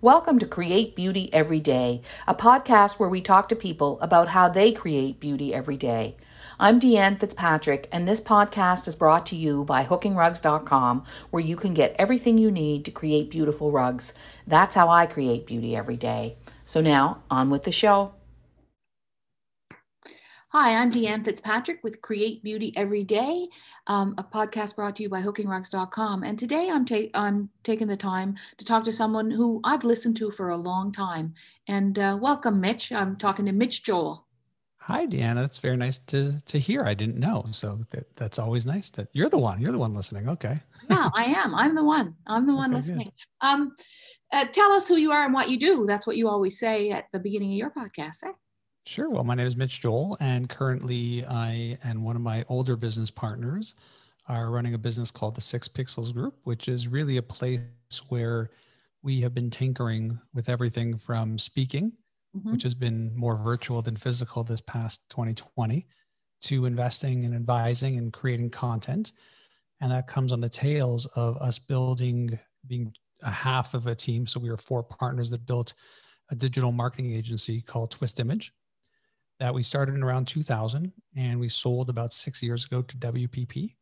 Welcome to Create Beauty Every Day, a podcast where we talk to people about how they create beauty every day. I'm Deanne Fitzpatrick, and this podcast is brought to you by hookingrugs.com, where you can get everything you need to create beautiful rugs. That's how I create beauty every day. So now, on with the show. Hi, I'm Deanne Fitzpatrick with Create Beauty Every Day, um, a podcast brought to you by hookingrugs.com. And today I'm, ta- I'm taking the time to talk to someone who I've listened to for a long time. And uh, welcome, Mitch. I'm talking to Mitch Joel. Hi, Deanna. That's very nice to to hear. I didn't know, so that, that's always nice. That you're the one. You're the one listening. Okay. yeah, I am. I'm the one. I'm the one okay, listening. Um, uh, tell us who you are and what you do. That's what you always say at the beginning of your podcast. Eh? Sure. Well, my name is Mitch Joel, and currently I and one of my older business partners are running a business called the Six Pixels Group, which is really a place where we have been tinkering with everything from speaking, mm-hmm. which has been more virtual than physical this past 2020, to investing and advising and creating content. And that comes on the tails of us building, being a half of a team. So we were four partners that built a digital marketing agency called Twist Image that we started in around 2000 and we sold about six years ago to WPP.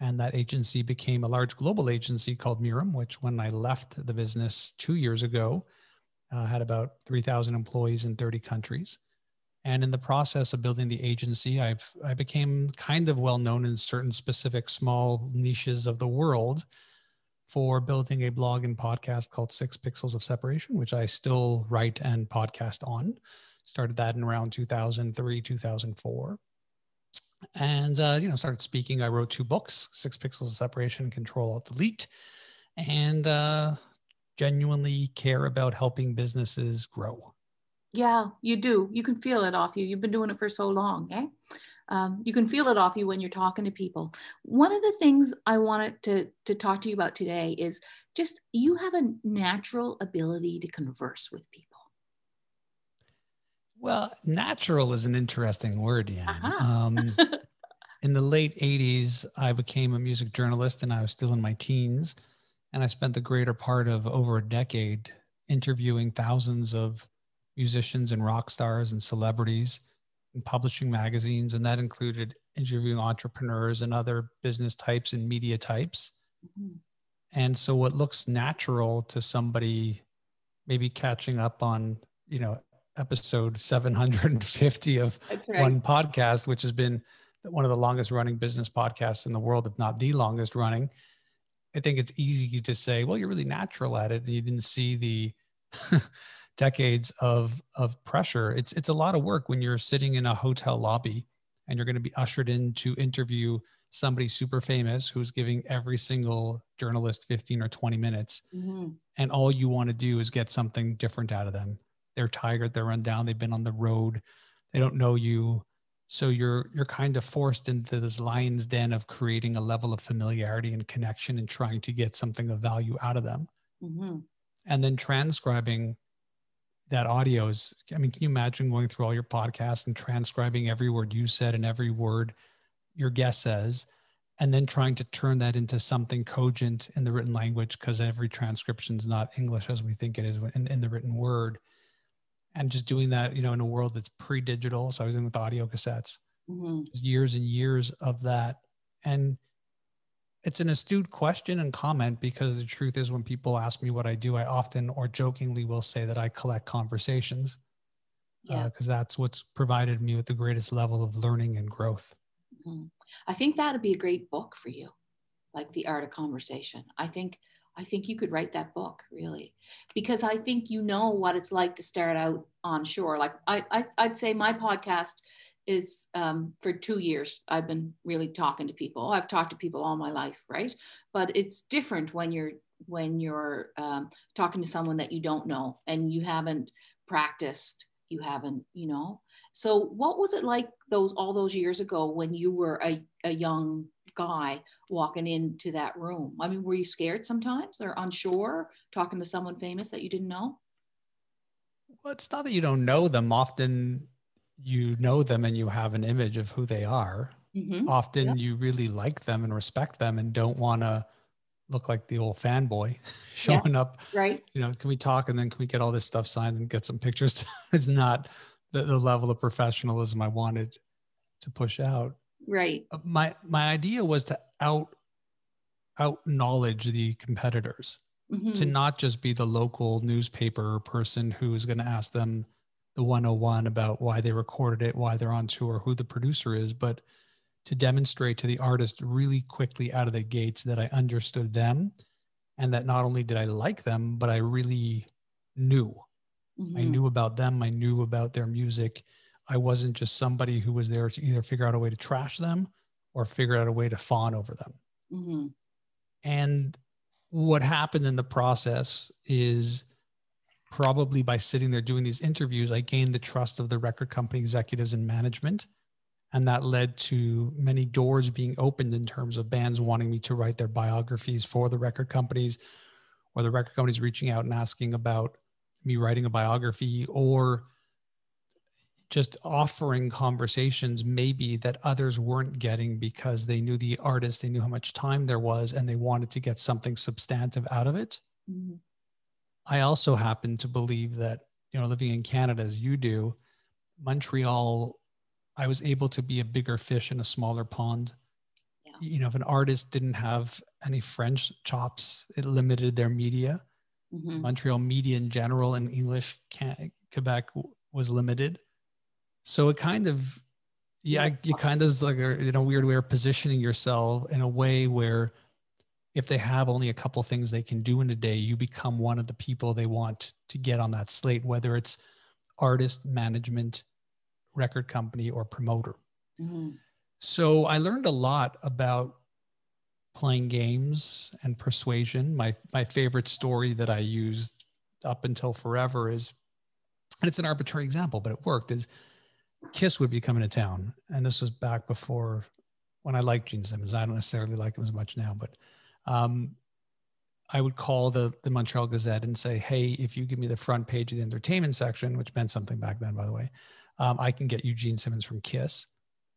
And that agency became a large global agency called Mirum, which when I left the business two years ago, uh, had about 3,000 employees in 30 countries. And in the process of building the agency, I've I became kind of well known in certain specific small niches of the world for building a blog and podcast called Six Pixels of Separation, which I still write and podcast on started that in around 2003 2004 and uh, you know started speaking. I wrote two books six pixels of separation control alt delete. And uh, genuinely care about helping businesses grow. Yeah you do. You can feel it off you. You've been doing it for so long eh? Um, you can feel it off you when you're talking to people. One of the things i wanted to to talk to you about today is just you have a natural ability to converse with people well, natural is an interesting word, yeah. Uh-huh. Um, in the late 80s, I became a music journalist and I was still in my teens. And I spent the greater part of over a decade interviewing thousands of musicians and rock stars and celebrities and publishing magazines. And that included interviewing entrepreneurs and other business types and media types. Mm-hmm. And so, what looks natural to somebody maybe catching up on, you know, episode 750 of right. one podcast, which has been one of the longest running business podcasts in the world, if not the longest running. I think it's easy to say, well, you're really natural at it, and you didn't see the decades of of pressure. It's it's a lot of work when you're sitting in a hotel lobby and you're going to be ushered in to interview somebody super famous who's giving every single journalist 15 or 20 minutes, mm-hmm. and all you want to do is get something different out of them they're tired, they're run down, they've been on the road, they don't know you. So you're you're kind of forced into this lion's den of creating a level of familiarity and connection and trying to get something of value out of them. Mm-hmm. And then transcribing that audio is I mean, can you imagine going through all your podcasts and transcribing every word you said and every word your guest says? and then trying to turn that into something cogent in the written language because every transcription is not english as we think it is in, in the written word and just doing that, you know, in a world that's pre-digital. So I was in with audio cassettes, mm-hmm. just years and years of that. And it's an astute question and comment because the truth is when people ask me what I do, I often or jokingly will say that I collect conversations. Yeah. Because uh, that's what's provided me with the greatest level of learning and growth. Mm-hmm. I think that'd be a great book for you, like the art of conversation. I think I think you could write that book really, because I think you know what it's like to start out on shore. Like I, I would say my podcast is um, for two years. I've been really talking to people. I've talked to people all my life, right? But it's different when you're when you're um, talking to someone that you don't know and you haven't practiced. You haven't, you know. So what was it like those all those years ago when you were a, a young guy walking into that room? I mean, were you scared sometimes or unsure talking to someone famous that you didn't know? Well, it's not that you don't know them. Often you know them and you have an image of who they are. Mm-hmm. Often you really like them and respect them and don't want to look like the old fanboy showing yeah, up. Right. You know, can we talk and then can we get all this stuff signed and get some pictures? it's not the, the level of professionalism I wanted to push out. Right. Uh, my my idea was to out out knowledge the competitors. Mm-hmm. To not just be the local newspaper person who is going to ask them the 101 about why they recorded it, why they're on tour, who the producer is, but to demonstrate to the artist really quickly out of the gates that I understood them and that not only did I like them, but I really knew. Mm-hmm. I knew about them, I knew about their music. I wasn't just somebody who was there to either figure out a way to trash them or figure out a way to fawn over them. Mm-hmm. And what happened in the process is probably by sitting there doing these interviews, I gained the trust of the record company executives and management and that led to many doors being opened in terms of bands wanting me to write their biographies for the record companies or the record companies reaching out and asking about me writing a biography or just offering conversations maybe that others weren't getting because they knew the artist they knew how much time there was and they wanted to get something substantive out of it mm-hmm. i also happen to believe that you know living in canada as you do montreal I was able to be a bigger fish in a smaller pond. Yeah. You know, if an artist didn't have any French chops, it limited their media. Mm-hmm. Montreal media in general and English, Quebec was limited. So it kind of, yeah, you kind of like a, in a weird way of positioning yourself in a way where if they have only a couple things they can do in a day, you become one of the people they want to get on that slate, whether it's artist management, record company or promoter. Mm-hmm. So I learned a lot about playing games and persuasion. My my favorite story that I used up until forever is, and it's an arbitrary example, but it worked. Is Kiss would be coming to town, and this was back before when I liked Gene Simmons. I don't necessarily like him as much now, but um, I would call the the Montreal Gazette and say, "Hey, if you give me the front page of the entertainment section, which meant something back then, by the way, um, I can get you Gene Simmons from Kiss.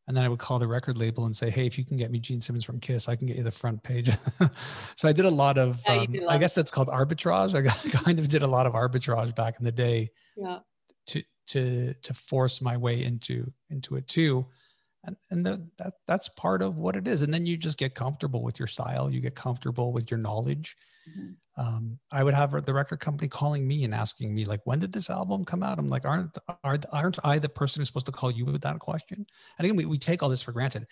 And then I would call the record label and say, hey, if you can get me Gene Simmons from Kiss, I can get you the front page. so I did a lot of, yeah, um, I guess that's called arbitrage. I kind of did a lot of arbitrage back in the day yeah. To, to, force my way into, into it too. And, and the, that, that's part of what it is. And then you just get comfortable with your style. You get comfortable with your knowledge. Mm-hmm um, I would have the record company calling me and asking me like, when did this album come out? I'm like, aren't aren't, aren't I the person who's supposed to call you with that question? And again, we, we take all this for granted.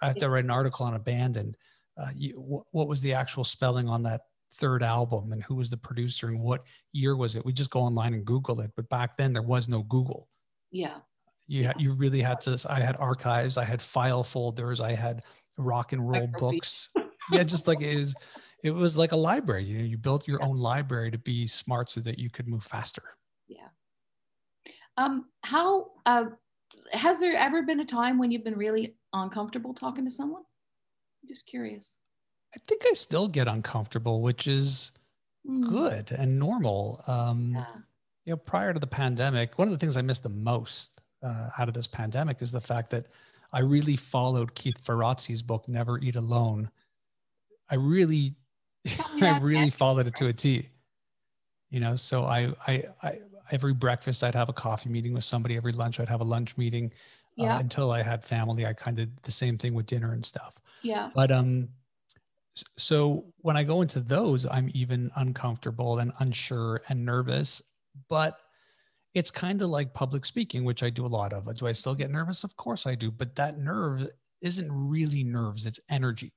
I have to write an article on a band and uh, you, wh- what was the actual spelling on that third album and who was the producer and what year was it? We just go online and Google it. But back then there was no Google. Yeah. You, yeah. you really had to, I had archives, I had file folders, I had rock and roll books. yeah. Just like it was, it was like a library. You know, you built your yeah. own library to be smart so that you could move faster. Yeah. Um, how uh, has there ever been a time when you've been really uncomfortable talking to someone? I'm just curious. I think I still get uncomfortable, which is mm. good and normal. Um, yeah. You know, prior to the pandemic, one of the things I missed the most uh, out of this pandemic is the fact that I really followed Keith Ferrazzi's book, Never Eat Alone. I really I really followed it to a T. You know, so I, I, I, every breakfast I'd have a coffee meeting with somebody. Every lunch I'd have a lunch meeting. Uh, yeah. Uh, until I had family, I kind of the same thing with dinner and stuff. Yeah. But um, so when I go into those, I'm even uncomfortable and unsure and nervous. But it's kind of like public speaking, which I do a lot of. Do I still get nervous? Of course I do. But that nerve isn't really nerves; it's energy.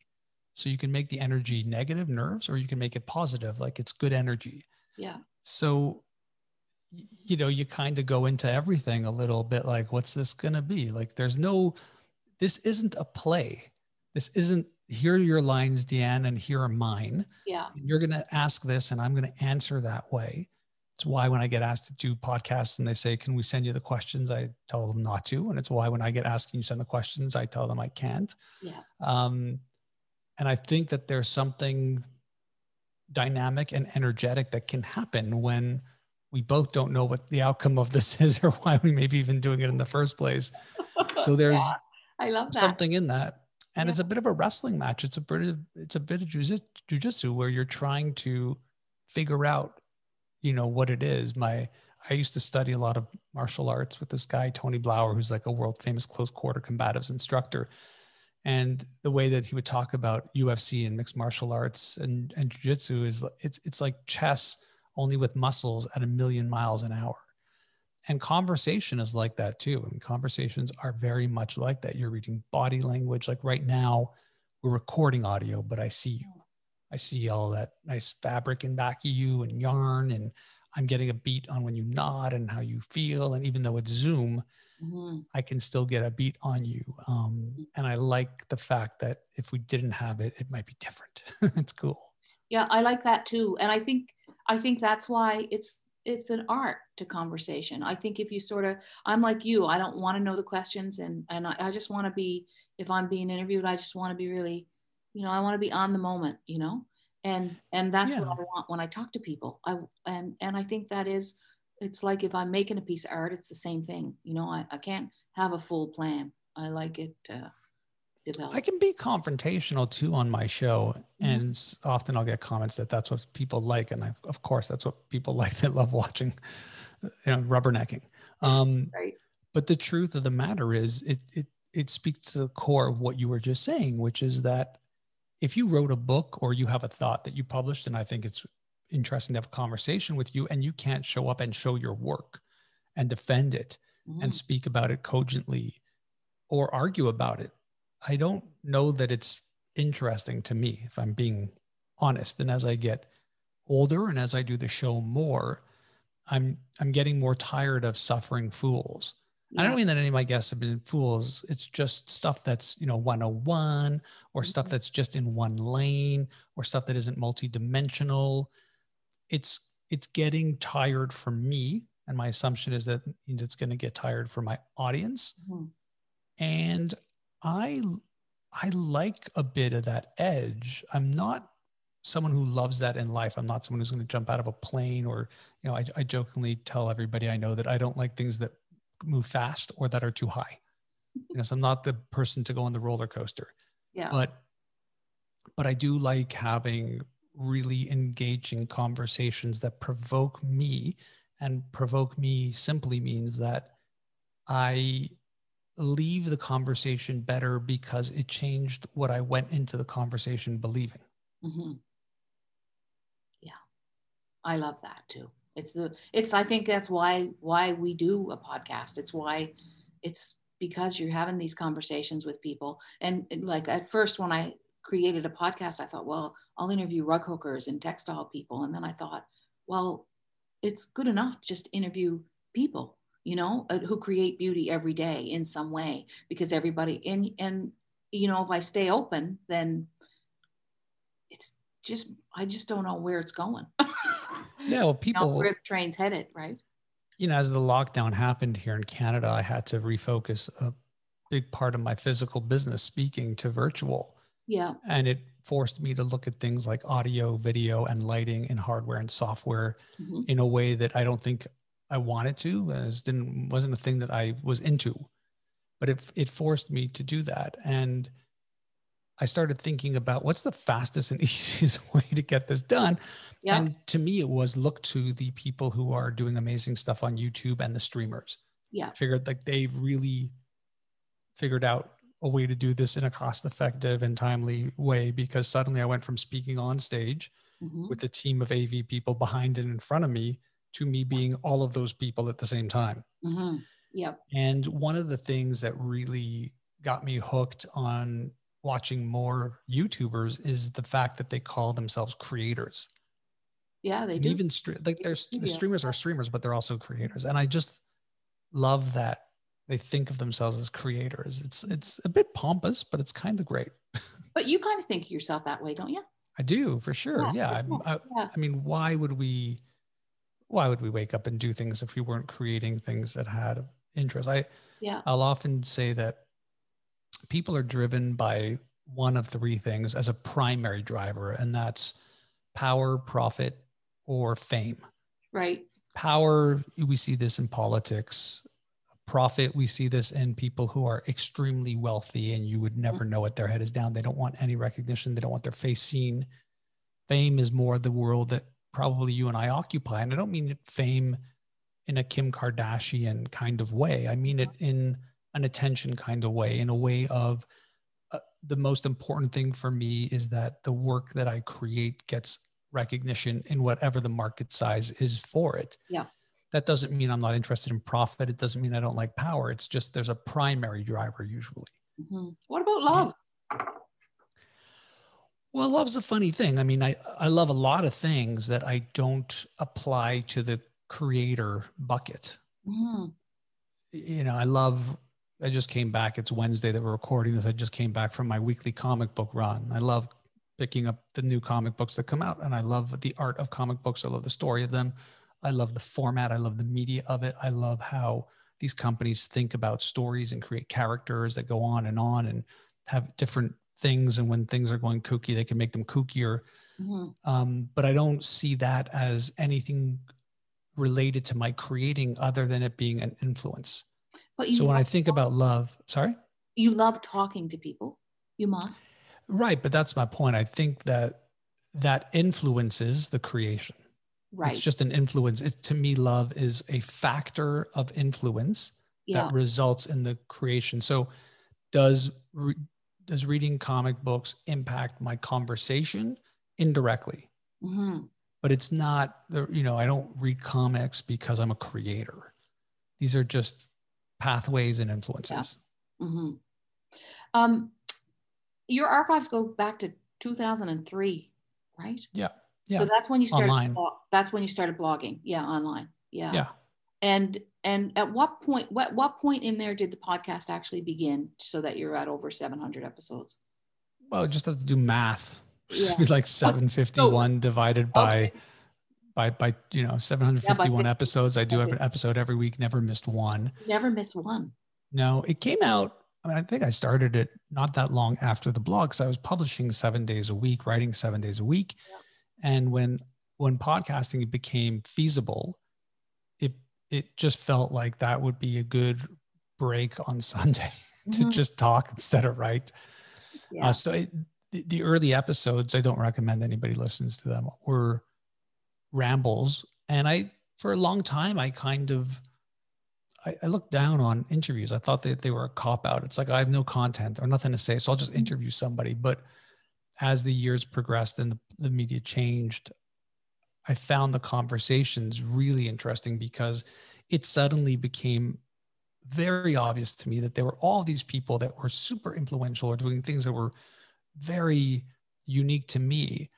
So you can make the energy negative nerves or you can make it positive, like it's good energy. Yeah. So, you know, you kind of go into everything a little bit like, what's this going to be? Like, there's no, this isn't a play. This isn't, here are your lines, Deanne, and here are mine. Yeah. You're going to ask this and I'm going to answer that way. It's why when I get asked to do podcasts and they say, Can we send you the questions? I tell them not to. And it's why when I get asked, Can you send the questions? I tell them I can't. Yeah. Um, and I think that there's something dynamic and energetic that can happen when we both don't know what the outcome of this is or why we may be even doing it in the first place. So there's yeah, I love that. something in that. And yeah. it's a bit of a wrestling match. It's a bit of it's a bit of jujitsu where you're trying to figure out, you know, what it is. My I used to study a lot of martial arts with this guy Tony Blauer, who's like a world famous close quarter combatives instructor. And the way that he would talk about UFC and mixed martial arts and, and jiu-jitsu is it's it's like chess only with muscles at a million miles an hour. And conversation is like that too. Mean, conversations are very much like that. You're reading body language. Like right now, we're recording audio, but I see you. I see all that nice fabric in back of you and yarn, and I'm getting a beat on when you nod and how you feel. And even though it's Zoom, mm-hmm. I can still get a beat on you. Um, and I like the fact that if we didn't have it, it might be different. it's cool. Yeah, I like that too. And I think I think that's why it's it's an art to conversation. I think if you sort of, I'm like you, I don't want to know the questions and, and I, I just want to be, if I'm being interviewed, I just want to be really, you know, I want to be on the moment, you know, and, and that's yeah. what I want when I talk to people. I, and, and I think that is, it's like if I'm making a piece of art, it's the same thing. You know, I, I can't have a full plan. I like it. Uh, develop. I can be confrontational too on my show, mm-hmm. and often I'll get comments that that's what people like, and I, of course that's what people like. They love watching, you know, rubbernecking. Um, right. But the truth of the matter is, it it it speaks to the core of what you were just saying, which is that if you wrote a book or you have a thought that you published, and I think it's interesting to have a conversation with you, and you can't show up and show your work and defend it mm-hmm. and speak about it cogently or argue about it I don't know that it's interesting to me, if I'm being honest. And as I get older and as I do the show more, I'm I'm getting more tired of suffering fools. Yeah. I don't mean that any of my guests have been fools. It's just stuff that's, you know, 101 or mm-hmm. stuff that's just in one lane or stuff that isn't multidimensional. It's it's getting tired for me. And my assumption is that means it's going to get tired for my audience. Mm-hmm. And I I like a bit of that edge. I'm not someone who loves that in life. I'm not someone who's going to jump out of a plane or, you know, I, I jokingly tell everybody I know that I don't like things that move fast or that are too high. You know, so I'm not the person to go on the roller coaster. Yeah. But but I do like having really engaging conversations that provoke me and provoke me simply means that I leave the conversation better because it changed what I went into the conversation believing. Mm-hmm. Yeah, I love that too. It's the it's I think that's why why we do a podcast. It's why it's because you're having these conversations with people. And like at first when I created a podcast, I thought, well, I'll interview rug hookers and textile people. And then I thought, well, it's good enough to just interview people you know, uh, who create beauty every day in some way because everybody and and you know if I stay open then it's just I just don't know where it's going. yeah, well, people you know, where the train's headed, right? You know, as the lockdown happened here in Canada, I had to refocus a big part of my physical business speaking to virtual. Yeah. And it forced me to look at things like audio, video, and lighting and hardware and software mm-hmm. in a way that I don't think I wanted to. It didn't wasn't a thing that I was into, but it it forced me to do that, and I started thinking about what's the fastest and easiest way to get this done. Yeah. And to me, it was look to the people who are doing amazing stuff on YouTube and the streamers. Yeah, figured like they've really figured out a way to do this in a cost effective and timely way because suddenly I went from speaking on stage mm-hmm. with a team of AV people behind and in front of me to me being all of those people at the same time. Mm-hmm. Yep. And one of the things that really got me hooked on watching more YouTubers is the fact that they call themselves creators. Yeah, they do. Even like there's the streamers are streamers, but they're also creators, and I just love that they think of themselves as creators. It's it's a bit pompous, but it's kind of great. But you kind of think of yourself that way, don't you? I do for sure. Yeah, yeah. I, I, I mean, why would we? Why would we wake up and do things if we weren't creating things that had interest? I yeah. I'll often say that people are driven by one of three things as a primary driver, and that's power, profit, or fame. Right. Power, we see this in politics. profit. We see this in people who are extremely wealthy and you would never mm-hmm. know it. Their head is down. They don't want any recognition. They don't want their face seen. Fame is more the world that probably you and I occupy. And I don't mean fame in a Kim Kardashian kind of way. I mean it in an attention kind of way, in a way of uh, the most important thing for me is that the work that I create gets recognition in whatever the market size is for it. Yeah that doesn't mean I'm not interested in profit. It doesn't mean I don't like power. It's just there's a primary driver usually. Mm-hmm. What about love? Well, love's a funny thing. I mean, I, I love a lot of things that I don't apply to the creator bucket. Mm-hmm. You know, I love, I just came back. It's Wednesday that we're recording this. I just came back from my weekly comic book run. I love picking up the new comic books that come out, and I love the art of comic books. I love the story of them. I love the format. I love the media of it. I love how these companies think about stories and create characters that go on and on and have different things. And when things are going kooky, they can make them kookier. Mm-hmm. Um, but I don't see that as anything related to my creating other than it being an influence. But so when I think about love, sorry? You love talking to people. You must. Right. But that's my point. I think that that influences the creation. Right. It's just an influence. It, to me, love is a factor of influence yeah. that results in the creation. So, does re, does reading comic books impact my conversation indirectly? Mm-hmm. But it's not the you know I don't read comics because I'm a creator. These are just pathways and influences. Yeah. Mm-hmm. Um, your archives go back to 2003, right? Yeah. Yeah. So that's when you started. Online. That's when you started blogging. Yeah, online. Yeah. Yeah. And and at what point? What what point in there did the podcast actually begin? So that you're at over 700 episodes. Well, just have to do math. Yeah. like 751 divided by. Okay. By, by you know 751 yeah, episodes i do have an episode every week never missed one never missed one no it came out I mean, I think I started it not that long after the blog because I was publishing seven days a week, writing seven days a week. Yeah. And when when podcasting became feasible, it just felt like that would be a good break on Sunday to mm-hmm. just talk instead of write. Yeah. Uh, so it, the, the early episodes, I don't recommend anybody listens to them, were rambles. And I, for a long time, I kind of, I, I looked down on interviews. I thought that they were a cop out. It's like I have no content or nothing to say, so I'll just mm-hmm. interview somebody. But as the years progressed and the, the media changed, I found the conversations really interesting because it suddenly became very obvious to me that there were all these people that were super influential or doing things that were very unique to me.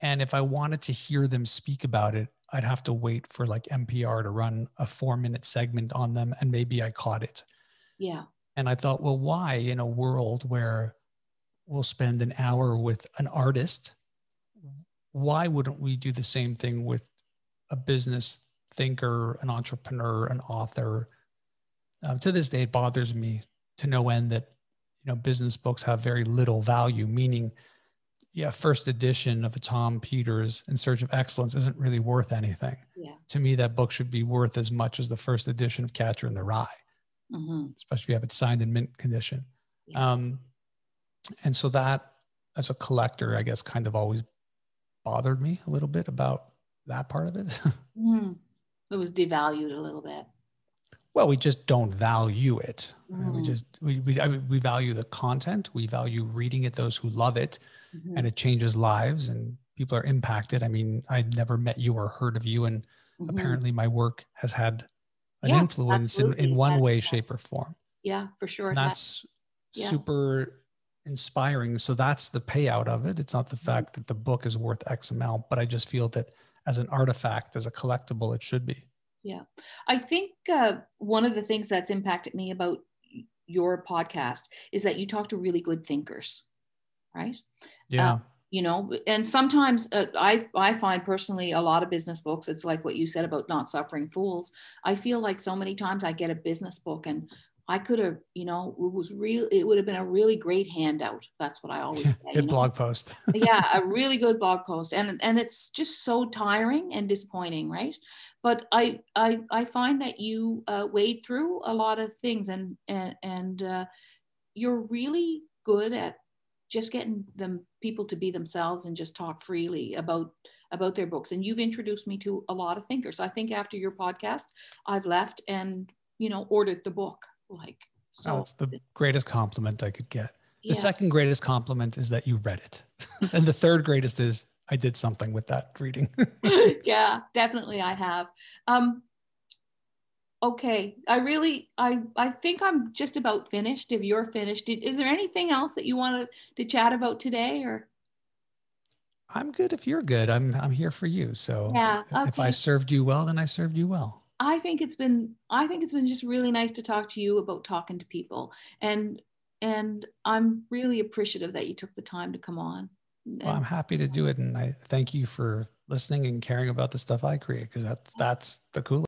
And if I wanted to hear them speak about it, I'd have to wait for like NPR to run a four minute segment on them. And maybe I caught it. Yeah. And I thought, well, why in a world where we'll spend an hour with an artist. Why wouldn't we do the same thing with a business thinker, an entrepreneur, an author? Uh, to this day, it bothers me to no end that you know business books have very little value. Meaning, yeah, first edition of a Tom Peters in Search of Excellence isn't really worth anything. Yeah. To me, that book should be worth as much as the first edition of Catcher in the Rye, mm-hmm. especially if you have it signed in mint condition. Yeah. Um, and so that as a collector i guess kind of always bothered me a little bit about that part of it mm. it was devalued a little bit well we just don't value it mm. we just we, we, I mean, we value the content we value reading it those who love it mm-hmm. and it changes lives and people are impacted i mean i've never met you or heard of you and mm-hmm. apparently my work has had an yeah, influence in, in one way shape or form yeah for sure and that's yeah. super inspiring. So that's the payout of it. It's not the mm-hmm. fact that the book is worth X amount, but I just feel that as an artifact, as a collectible, it should be. Yeah. I think uh, one of the things that's impacted me about your podcast is that you talk to really good thinkers, right? Yeah. Uh, you know, and sometimes uh, I I find personally a lot of business books. It's like what you said about not suffering fools. I feel like so many times I get a business book and I could have, you know, it was real. It would have been a really great handout. That's what I always say. Good know? blog post. yeah, a really good blog post, and and it's just so tiring and disappointing, right? But I I I find that you uh, wade through a lot of things, and and and uh, you're really good at just getting them people to be themselves and just talk freely about about their books and you've introduced me to a lot of thinkers i think after your podcast i've left and you know ordered the book like so oh, it's the greatest compliment i could get. The yeah. second greatest compliment is that you read it. And the third greatest is i did something with that reading. Yeah definitely i have. Um okay i really i i think i'm just about finished if you're finished. Is there anything else that you wanted to chat about today or? I'm good if you're good. I'm i'm here for you. So yeah okay. if i served you well then i served you well i think it's been i think it's been just really nice to talk to you about talking to people. And and i'm really appreciative that you took the time to come on. Well, i'm happy to do it. And i thank you for listening and caring about the stuff i create because that's that's the coolest